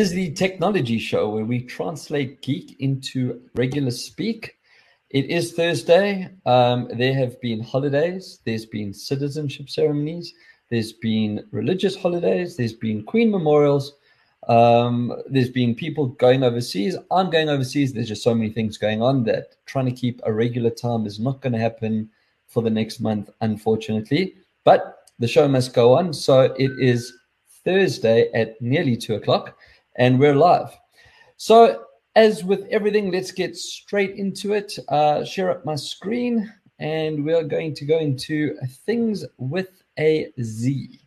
is the technology show where we translate geek into regular speak. It is Thursday. Um, there have been holidays, there's been citizenship ceremonies, there's been religious holidays, there's been Queen memorials, um, there's been people going overseas. I'm going overseas. There's just so many things going on that trying to keep a regular time is not going to happen for the next month, unfortunately. But the show must go on. So it is Thursday at nearly two o'clock and we're live. So, as with everything, let's get straight into it. Uh, share up my screen, and we're going to go into things with a Z.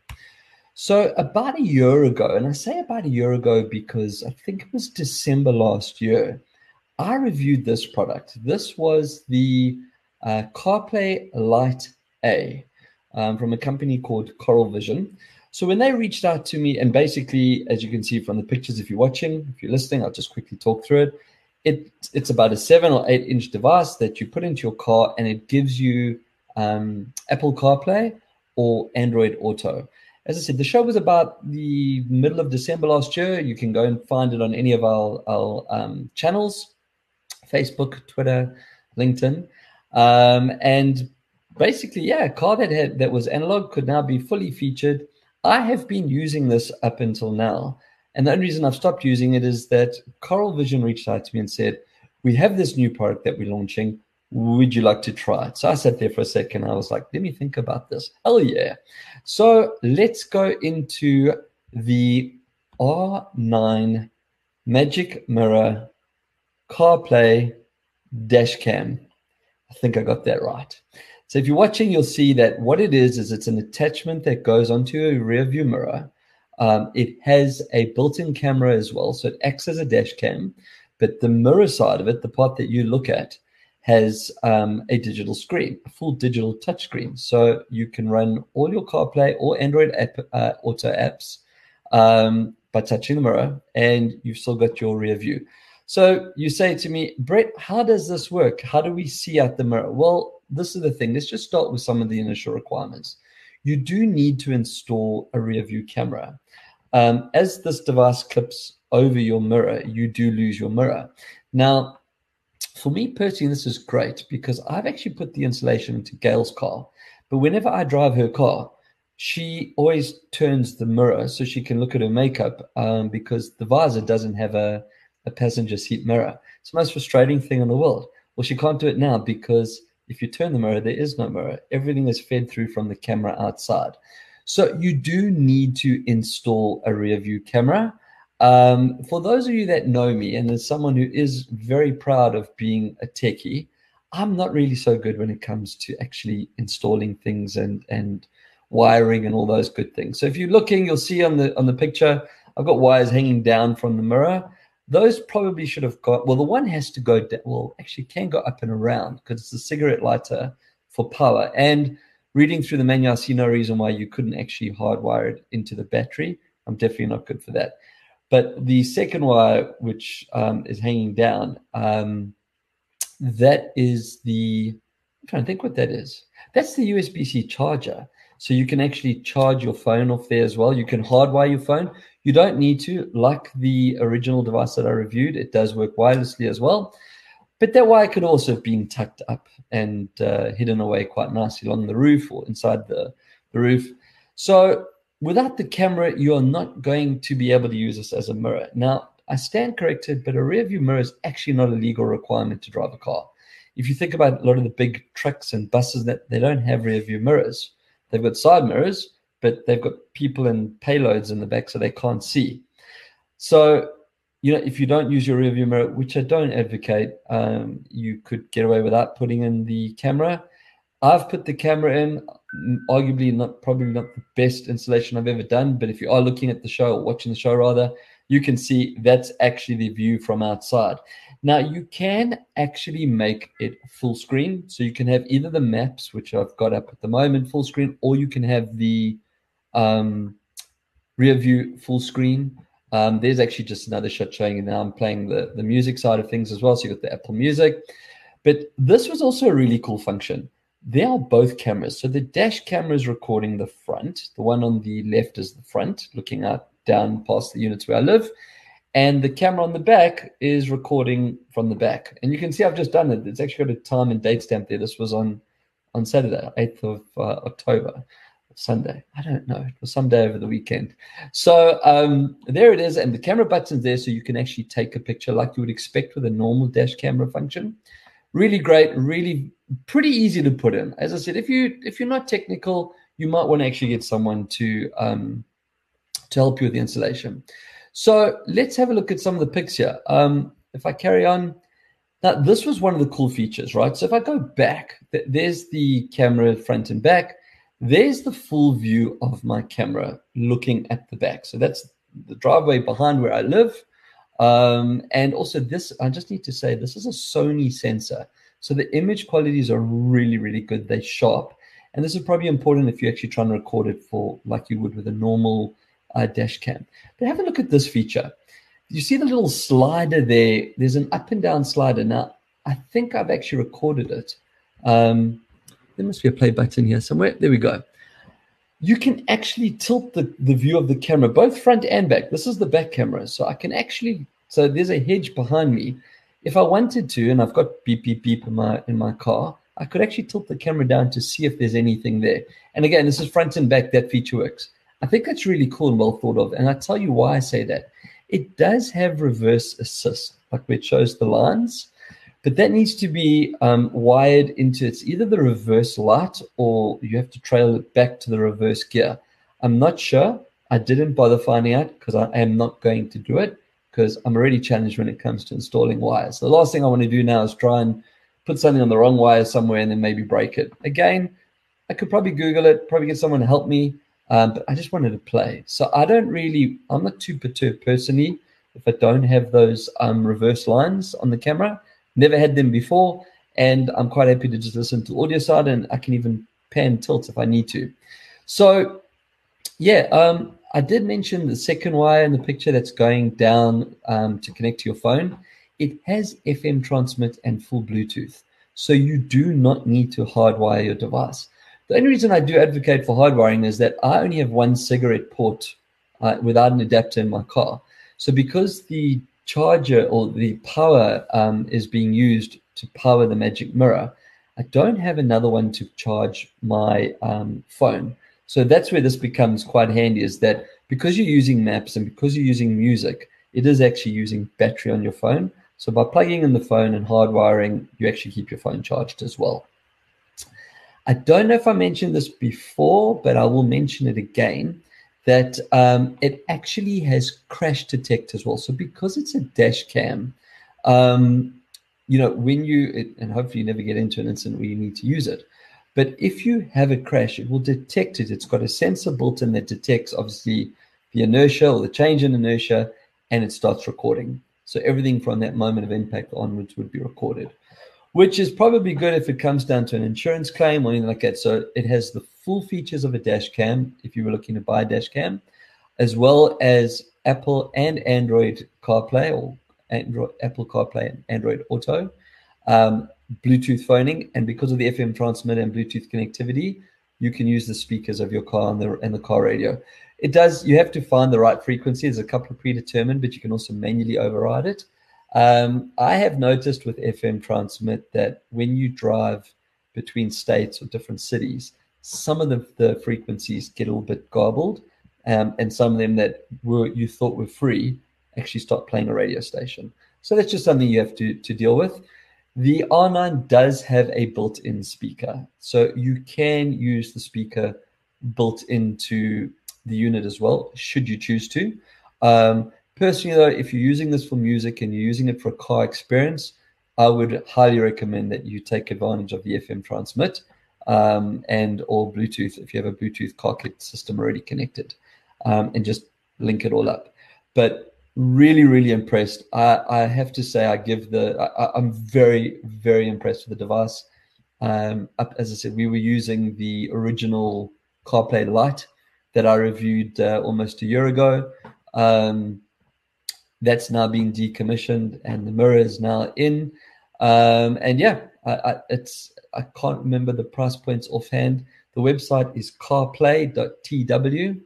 So, about a year ago, and I say about a year ago because I think it was December last year, I reviewed this product. This was the uh, CarPlay Lite A um, from a company called Coral Vision. So when they reached out to me, and basically, as you can see from the pictures, if you're watching, if you're listening, I'll just quickly talk through it. It it's about a seven or eight inch device that you put into your car, and it gives you um, Apple CarPlay or Android Auto. As I said, the show was about the middle of December last year. You can go and find it on any of our, our um, channels Facebook, Twitter, LinkedIn. Um, and basically, yeah, a car that had that was analog could now be fully featured I have been using this up until now. And the only reason I've stopped using it is that Coral Vision reached out to me and said, We have this new product that we're launching. Would you like to try it? So I sat there for a second. I was like, Let me think about this. Hell yeah. So let's go into the R9 Magic Mirror CarPlay Dash Cam. I think I got that right. So if you're watching, you'll see that what it is is it's an attachment that goes onto a rear view mirror. Um, it has a built-in camera as well, so it acts as a dash cam. But the mirror side of it, the part that you look at, has um, a digital screen, a full digital touchscreen. So you can run all your CarPlay or Android app, uh, Auto apps um, by touching the mirror, and you've still got your rear view. So you say to me, Brett, how does this work? How do we see out the mirror? Well, this is the thing. Let's just start with some of the initial requirements. You do need to install a rear view camera. Um, as this device clips over your mirror, you do lose your mirror. Now, for me personally, this is great because I've actually put the installation into Gail's car. But whenever I drive her car, she always turns the mirror so she can look at her makeup um, because the visor doesn't have a, a passenger seat mirror. It's the most frustrating thing in the world. Well, she can't do it now because if you turn the mirror, there is no mirror. Everything is fed through from the camera outside. So you do need to install a rear view camera. Um, for those of you that know me, and as someone who is very proud of being a techie, I'm not really so good when it comes to actually installing things and and wiring and all those good things. So if you're looking, you'll see on the on the picture, I've got wires hanging down from the mirror. Those probably should have got, well, the one has to go, down, well, actually can go up and around because it's a cigarette lighter for power. And reading through the manual, I see no reason why you couldn't actually hardwire it into the battery. I'm definitely not good for that. But the second wire, which um, is hanging down, um, that is the, I'm trying to think what that is. That's the USB C charger. So you can actually charge your phone off there as well. You can hardwire your phone. You don't need to, like the original device that I reviewed, it does work wirelessly as well. But that wire could also have been tucked up and uh, hidden away quite nicely along the roof or inside the, the roof. So without the camera, you're not going to be able to use this as a mirror. Now, I stand corrected, but a rear view mirror is actually not a legal requirement to drive a car. If you think about a lot of the big trucks and buses that they don't have rear view mirrors, they've got side mirrors, but they've got people and payloads in the back so they can't see. So, you know, if you don't use your rear view mirror, which I don't advocate, um, you could get away without putting in the camera. I've put the camera in, arguably not probably not the best installation I've ever done, but if you are looking at the show or watching the show rather, you can see that's actually the view from outside. Now you can actually make it full screen. So you can have either the maps, which I've got up at the moment, full screen, or you can have the um, rear view full screen. Um, there's actually just another shot showing you now. I'm playing the, the music side of things as well. So you've got the Apple Music. But this was also a really cool function. They are both cameras. So the dash camera is recording the front. The one on the left is the front, looking out down past the units where I live. and the camera on the back is recording from the back. And you can see I've just done it. It's actually got a time and date stamp there. This was on on Saturday, 8th of uh, October, Sunday. I don't know. It was some day over the weekend. So um, there it is. And the camera button's there so you can actually take a picture like you would expect with a normal dash camera function. Really great, really pretty easy to put in. As I said, if you if you're not technical, you might want to actually get someone to um, to help you with the installation. So let's have a look at some of the pics here. Um, if I carry on, now this was one of the cool features, right? So if I go back, th- there's the camera front and back. There's the full view of my camera looking at the back. So that's the driveway behind where I live. Um, and also this, I just need to say, this is a Sony sensor. So the image qualities are really, really good. They're sharp. And this is probably important if you're actually trying to record it for like you would with a normal uh, dash cam. But have a look at this feature. You see the little slider there? There's an up and down slider. Now, I think I've actually recorded it. Um, there must be a play button here somewhere. There we go. You can actually tilt the, the view of the camera, both front and back. This is the back camera. So I can actually, so there's a hedge behind me. If I wanted to, and I've got beep, beep, beep in my, in my car, I could actually tilt the camera down to see if there's anything there. And again, this is front and back, that feature works. I think that's really cool and well thought of. And I tell you why I say that. It does have reverse assist, like where it shows the lines, but that needs to be um, wired into it's either the reverse light or you have to trail it back to the reverse gear. I'm not sure. I didn't bother finding out because I am not going to do it because I'm already challenged when it comes to installing wires. The last thing I want to do now is try and put something on the wrong wire somewhere and then maybe break it. Again, I could probably Google it, probably get someone to help me. Um, but I just wanted to play. So I don't really, I'm not too perturbed personally if I don't have those um, reverse lines on the camera. Never had them before. And I'm quite happy to just listen to audio side and I can even pan tilt if I need to. So yeah, um, I did mention the second wire in the picture that's going down um, to connect to your phone. It has FM transmit and full Bluetooth. So you do not need to hardwire your device. The only reason I do advocate for hardwiring is that I only have one cigarette port uh, without an adapter in my car. So because the charger or the power um, is being used to power the Magic Mirror, I don't have another one to charge my um, phone. So that's where this becomes quite handy is that because you're using maps and because you're using music, it is actually using battery on your phone. So by plugging in the phone and hardwiring, you actually keep your phone charged as well. I don't know if I mentioned this before, but I will mention it again that um, it actually has crash detect as well. So because it's a dash cam, um, you know, when you, it, and hopefully you never get into an incident where you need to use it, but if you have a crash, it will detect it. It's got a sensor built in that detects obviously the inertia or the change in inertia, and it starts recording. So everything from that moment of impact onwards would be recorded which is probably good if it comes down to an insurance claim or anything like that. So it has the full features of a dash cam if you were looking to buy a dash cam, as well as Apple and Android CarPlay or Android Apple CarPlay and Android Auto, um, Bluetooth phoning, and because of the FM transmitter and Bluetooth connectivity, you can use the speakers of your car and the and the car radio. It does. You have to find the right frequency. There's a couple of predetermined, but you can also manually override it. Um, I have noticed with FM Transmit that when you drive between states or different cities, some of the, the frequencies get a little bit garbled, um, and some of them that were you thought were free actually start playing a radio station. So that's just something you have to to deal with. The R9 does have a built-in speaker, so you can use the speaker built into the unit as well, should you choose to. Um, Personally, though, if you're using this for music and you're using it for a car experience, I would highly recommend that you take advantage of the FM transmit um, and or Bluetooth if you have a Bluetooth car kit system already connected, um, and just link it all up. But really, really impressed. I, I have to say, I give the. I, am very, very impressed with the device. Um, as I said, we were using the original CarPlay Lite that I reviewed uh, almost a year ago. Um, that's now being decommissioned and the mirror is now in. Um, and yeah, I, I, it's I can't remember the price points offhand. The website is carplay.tw.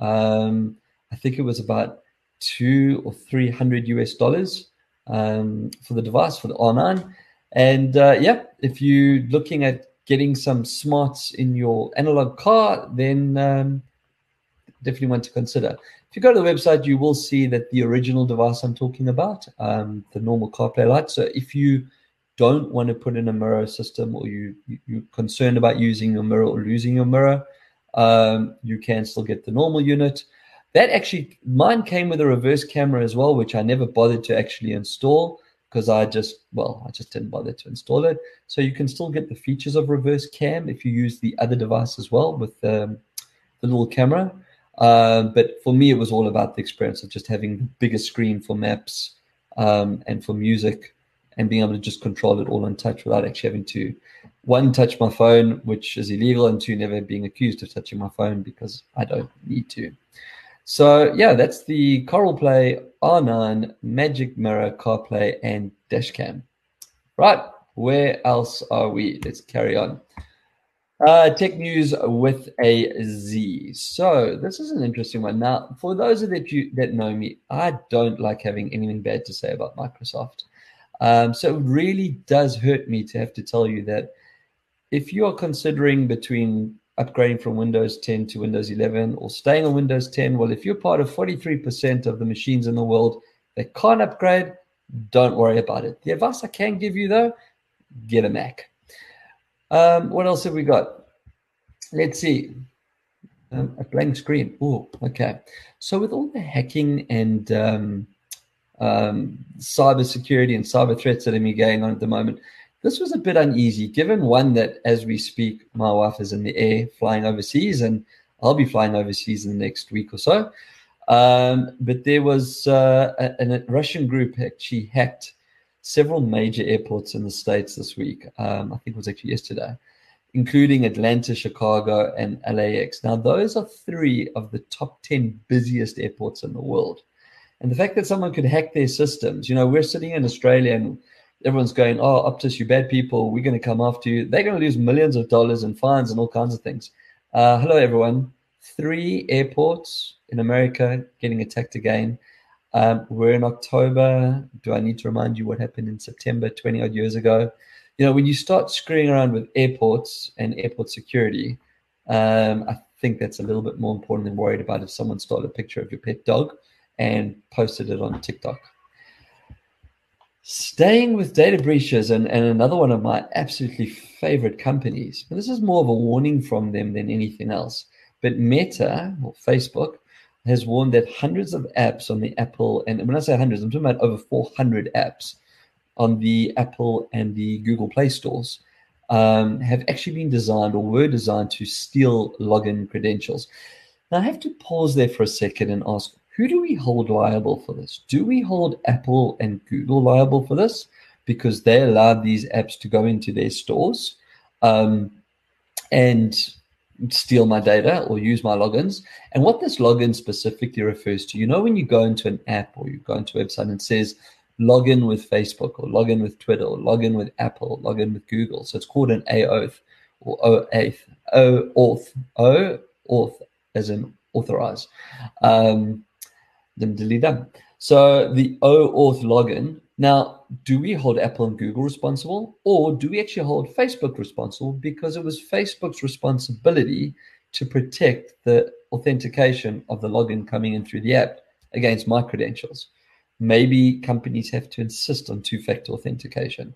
Um, I think it was about two or three hundred US dollars um, for the device for the R9. And uh, yeah, if you're looking at getting some smarts in your analog car, then um, definitely want to consider. If you go to the website, you will see that the original device I'm talking about, um, the normal CarPlay Lite. So if you don't want to put in a mirror system or you, you're concerned about using your mirror or losing your mirror, um, you can still get the normal unit. That actually, mine came with a reverse camera as well, which I never bothered to actually install because I just, well, I just didn't bother to install it. So you can still get the features of reverse cam if you use the other device as well with um, the little camera. Uh, but for me, it was all about the experience of just having the bigger screen for maps um, and for music and being able to just control it all on touch without actually having to one touch my phone, which is illegal, and two never being accused of touching my phone because I don't need to. So yeah, that's the Coral Play R9 Magic Mirror CarPlay and Dashcam. Right, where else are we? Let's carry on. Uh, tech news with a Z. So this is an interesting one. Now, for those of you that know me, I don't like having anything bad to say about Microsoft. Um, so it really does hurt me to have to tell you that if you are considering between upgrading from Windows 10 to Windows 11 or staying on Windows 10, well, if you're part of 43% of the machines in the world that can't upgrade, don't worry about it. The advice I can give you though, get a Mac. Um, what else have we got? Let's see. Um, a blank screen. Oh, okay. So with all the hacking and um, um, cyber security and cyber threats that are going on at the moment, this was a bit uneasy, given one that as we speak, my wife is in the air flying overseas, and I'll be flying overseas in the next week or so. Um, but there was uh, a, a, Russian group actually hacked several major airports in the States this week. Um, I think it was actually yesterday, including Atlanta, Chicago, and LAX. Now, those are three of the top 10 busiest airports in the world. And the fact that someone could hack their systems, you know, we're sitting in Australia and everyone's going, oh, Optus, you bad people, we're going to come after you. They're going to lose millions of dollars in fines and all kinds of things. Uh, hello, everyone. Three airports in America getting attacked again. Um, we're in October. Do I need to remind you what happened in September 20 odd years ago? You know, when you start screwing around with airports and airport security, um, I think that's a little bit more important than worried about if someone stole a picture of your pet dog and posted it on TikTok. Staying with data breaches and, and another one of my absolutely favorite companies, this is more of a warning from them than anything else. But Meta or Facebook has warned that hundreds of apps on the Apple, and when I say hundreds, I'm talking about over 400 apps on the Apple and the Google Play stores, um, have actually been designed or were designed to steal login credentials. Now, I have to pause there for a second and ask who do we hold liable for this? Do we hold Apple and Google liable for this because they allowed these apps to go into their stores um, and steal my data or use my logins. And what this login specifically refers to, you know, when you go into an app or you go into a website and says login with Facebook or login with Twitter or login with Apple, login with Google. So it's called an AOth or OAuth, O auth, O auth as in authorize. Um, then delete them. So the OAuth login. Now, do we hold Apple and Google responsible, or do we actually hold Facebook responsible because it was Facebook's responsibility to protect the authentication of the login coming in through the app against my credentials? Maybe companies have to insist on two-factor authentication.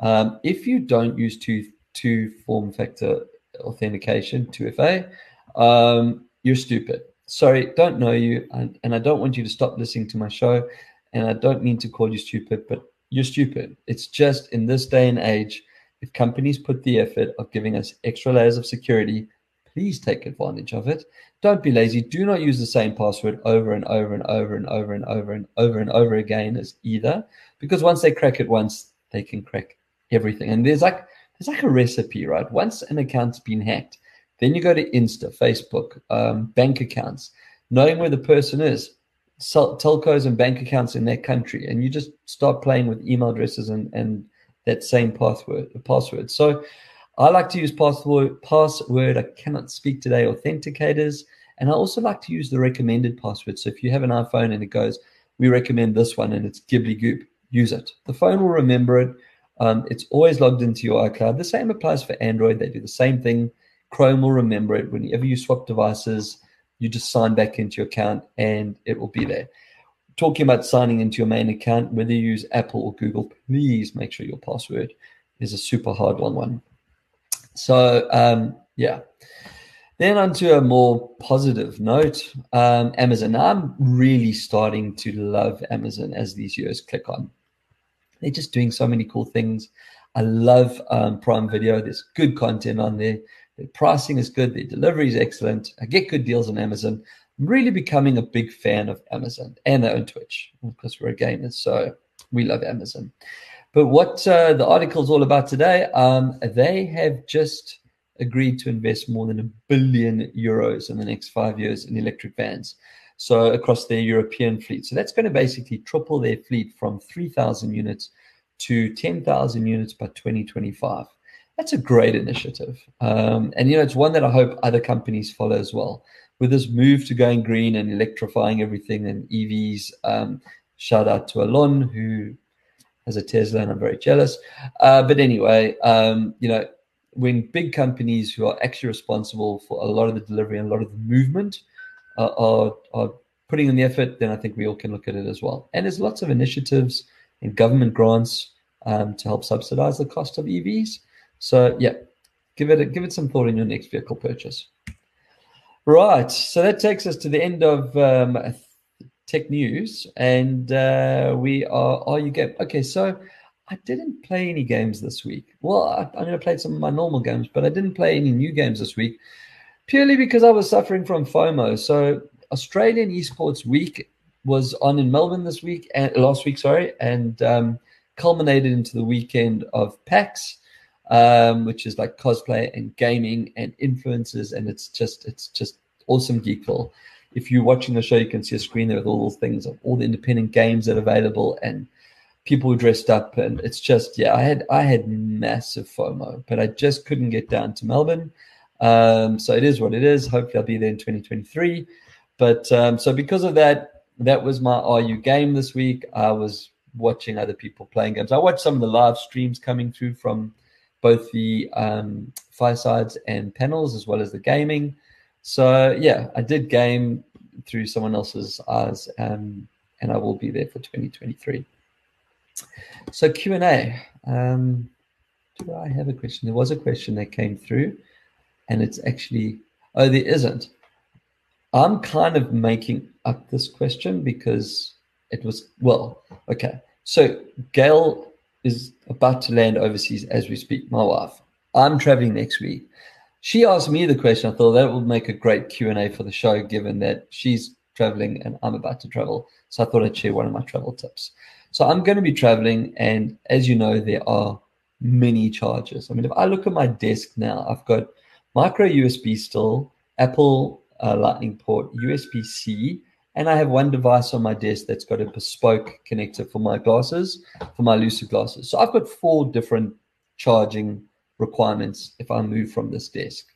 Um, if you don't use two two form factor authentication, 2FA, um, you're stupid sorry, don't know you, and, and I don't want you to stop listening to my show. And I don't mean to call you stupid, but you're stupid. It's just in this day and age, if companies put the effort of giving us extra layers of security, please take advantage of it. Don't be lazy. Do not use the same password over and over and over and over and over and over and over again as either, because once they crack it once, they can crack everything. And there's like there's like a recipe, right? Once an account's been hacked, then you go to Insta, Facebook, um, bank accounts, knowing where the person is, telcos and bank accounts in their country, and you just start playing with email addresses and, and that same password. Password. So I like to use password. Password. I cannot speak today. Authenticators And I also like to use the recommended password. So if you have an iPhone and it goes, we recommend this one and it's Ghibli Goop, use it. The phone will remember it. Um, it's always logged into your iCloud. The same applies for Android. They do the same thing. Chrome will remember it. Whenever you swap devices, you just sign back into your account and it will be there. Talking about signing into your main account, whether you use Apple or Google, please make sure your password is a super hard one. One. So um, yeah. Then onto a more positive note, um, Amazon. I'm really starting to love Amazon as these years click on. They're just doing so many cool things. I love um, Prime Video. There's good content on there. Their pricing is good. Their delivery is excellent. I get good deals on Amazon. I'm really becoming a big fan of Amazon and their own Twitch because we're gamers, so we love Amazon. But what uh, the article is all about today, um, they have just agreed to invest more than a billion euros in the next five years in electric vans. So across their European fleet. So that's going to basically triple their fleet from 3,000 units to 10,000 units by 2025. That's a great initiative. Um, and, you know, it's one that I hope other companies follow as well. With this move to going green and electrifying everything and EVs, um, shout out to Alon, who has a Tesla, and I'm very jealous. Uh, but anyway, um, you know, when big companies who are actually responsible for a lot of the delivery and a lot of the movement uh, are, are putting in the effort, then I think we all can look at it as well. And there's lots of initiatives and government grants um, to help subsidize the cost of EVs. So yeah, give it a, give it some thought in your next vehicle purchase. Right, so that takes us to the end of um, tech news, and uh, we are. Are you game? Okay, so I didn't play any games this week. Well, I, I mean, I played some of my normal games, but I didn't play any new games this week, purely because I was suffering from FOMO. So Australian Esports Week was on in Melbourne this week and last week, sorry, and um, culminated into the weekend of PAX um, which is like cosplay and gaming and influencers, and it's just it's just awesome geekful. If you're watching the show, you can see a screen there with all those things all the independent games that are available and people dressed up, and it's just yeah, I had I had massive FOMO, but I just couldn't get down to Melbourne. Um, so it is what it is. Hopefully, I'll be there in 2023. But um, so because of that, that was my RU game this week. I was watching other people playing games. I watched some of the live streams coming through from both the um, firesides and panels as well as the gaming. So yeah, I did game through someone else's eyes, um, and I will be there for 2023. So Q and A. Um, do I have a question? There was a question that came through, and it's actually oh, there isn't. I'm kind of making up this question because it was well, okay. So Gail is about to land overseas as we speak. My wife. I'm traveling next week. She asked me the question. I thought that would make a great Q and A for the show, given that she's traveling and I'm about to travel. So I thought I'd share one of my travel tips. So I'm going to be traveling, and as you know, there are many chargers. I mean, if I look at my desk now, I've got micro USB still, Apple uh, Lightning port, USB C, and I have one device on my desk that's got a bespoke connector for my glasses, for my Lucyd glasses. So I've got four different charging requirements if I move from this desk.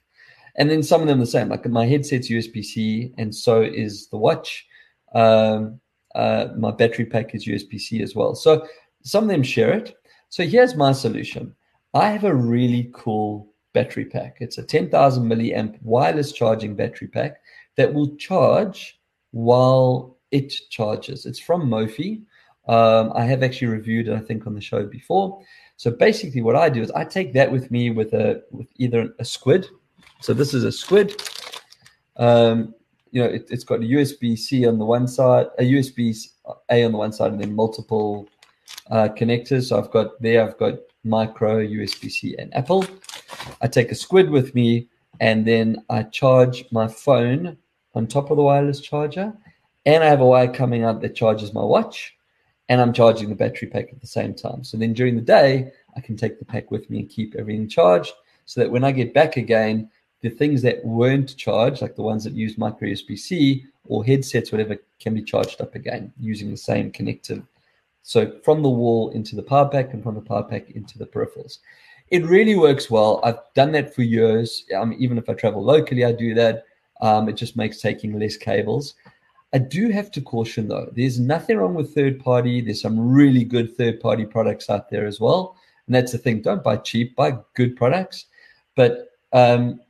And then some of them the same, like my headset's USB C, and so is the watch. Um, uh, my battery pack is USB C as well. So some of them share it. So here's my solution I have a really cool battery pack. It's a 10,000 milliamp wireless charging battery pack that will charge while it charges. It's from Mophie. Um, I have actually reviewed it, I think, on the show before. So basically, what I do is I take that with me with a with either a squid. So this is a squid. Um, you know, it, has got a USB C on the one side, a USB A on the one side, and then multiple uh, connectors. So I've got there, I've got micro USB C and Apple. I take a squid with me, and then I charge my phone on top of the wireless charger, and I have a wire coming out that charges my watch, and I'm charging the battery pack at the same time. So then during the day, I can take the pack with me and keep everything charged so that when I get back again, the things that weren't charged, like the ones that use micro USB C or headsets, whatever, can be charged up again using the same connective. So from the wall into the power pack and from the power pack into the peripherals. It really works well. I've done that for years. Um, even if I travel locally, I do that. Um, it just makes taking less cables. I do have to caution though, there's nothing wrong with third party. There's some really good third party products out there as well. And that's the thing. Don't buy cheap, buy good products. But um,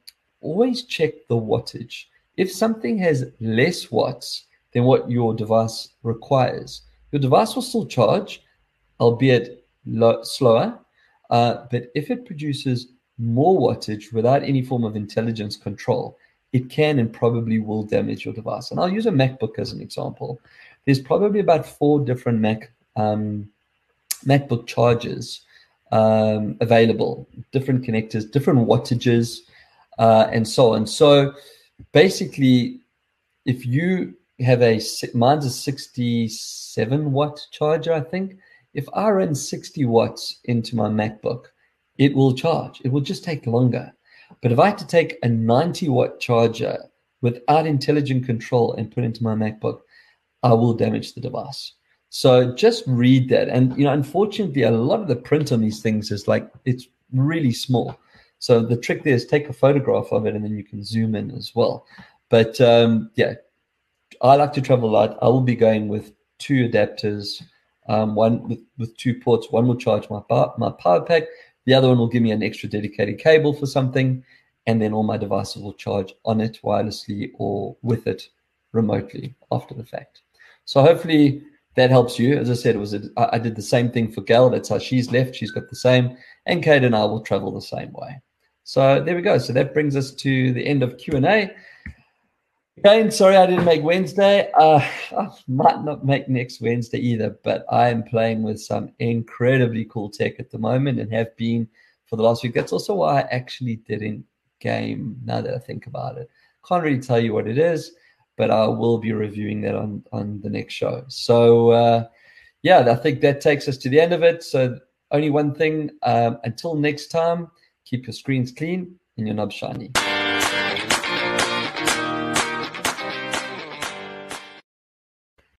always check the wattage. If something has less watts than what your device requires, your device will still charge, albeit low, slower. Uh, but if it produces more wattage without any form of intelligence control, it can and probably will damage your device. And I'll use a MacBook as an example. There's probably about four different Mac um, MacBook chargers um, available, different connectors, different wattages, uh, and so on. So basically, if you have a mine's a 67 watt charger, I think. If I run 60 watts into my MacBook, it will charge. It will just take longer. But if I had to take a 90 watt charger without intelligent control and put into my MacBook, I will damage the device. So just read that. And you know, unfortunately, a lot of the print on these things is like it's really small. So the trick there is take a photograph of it and then you can zoom in as well. But um, yeah, I like to travel a lot. I will be going with two adapters, um, one with, with two ports. One will charge my my power pack, the other one will give me an extra dedicated cable for something, and then all my devices will charge on it wirelessly or with it remotely after the fact. So hopefully that helps you. As I said, it was a, I did the same thing for Gail. That's how she's left. She's got the same, and Kate and I will travel the same way. So there we go. So that brings us to the end of Q and A. Again, sorry I didn't make Wednesday. Uh, I might not make next Wednesday either, but I am playing with some incredibly cool tech at the moment and have been for the last week. That's also why I actually didn't game now that I think about it. Can't really tell you what it is, but I will be reviewing that on, on the next show. So, uh, yeah, I think that takes us to the end of it. So, only one thing um, until next time, keep your screens clean and your knobs shiny.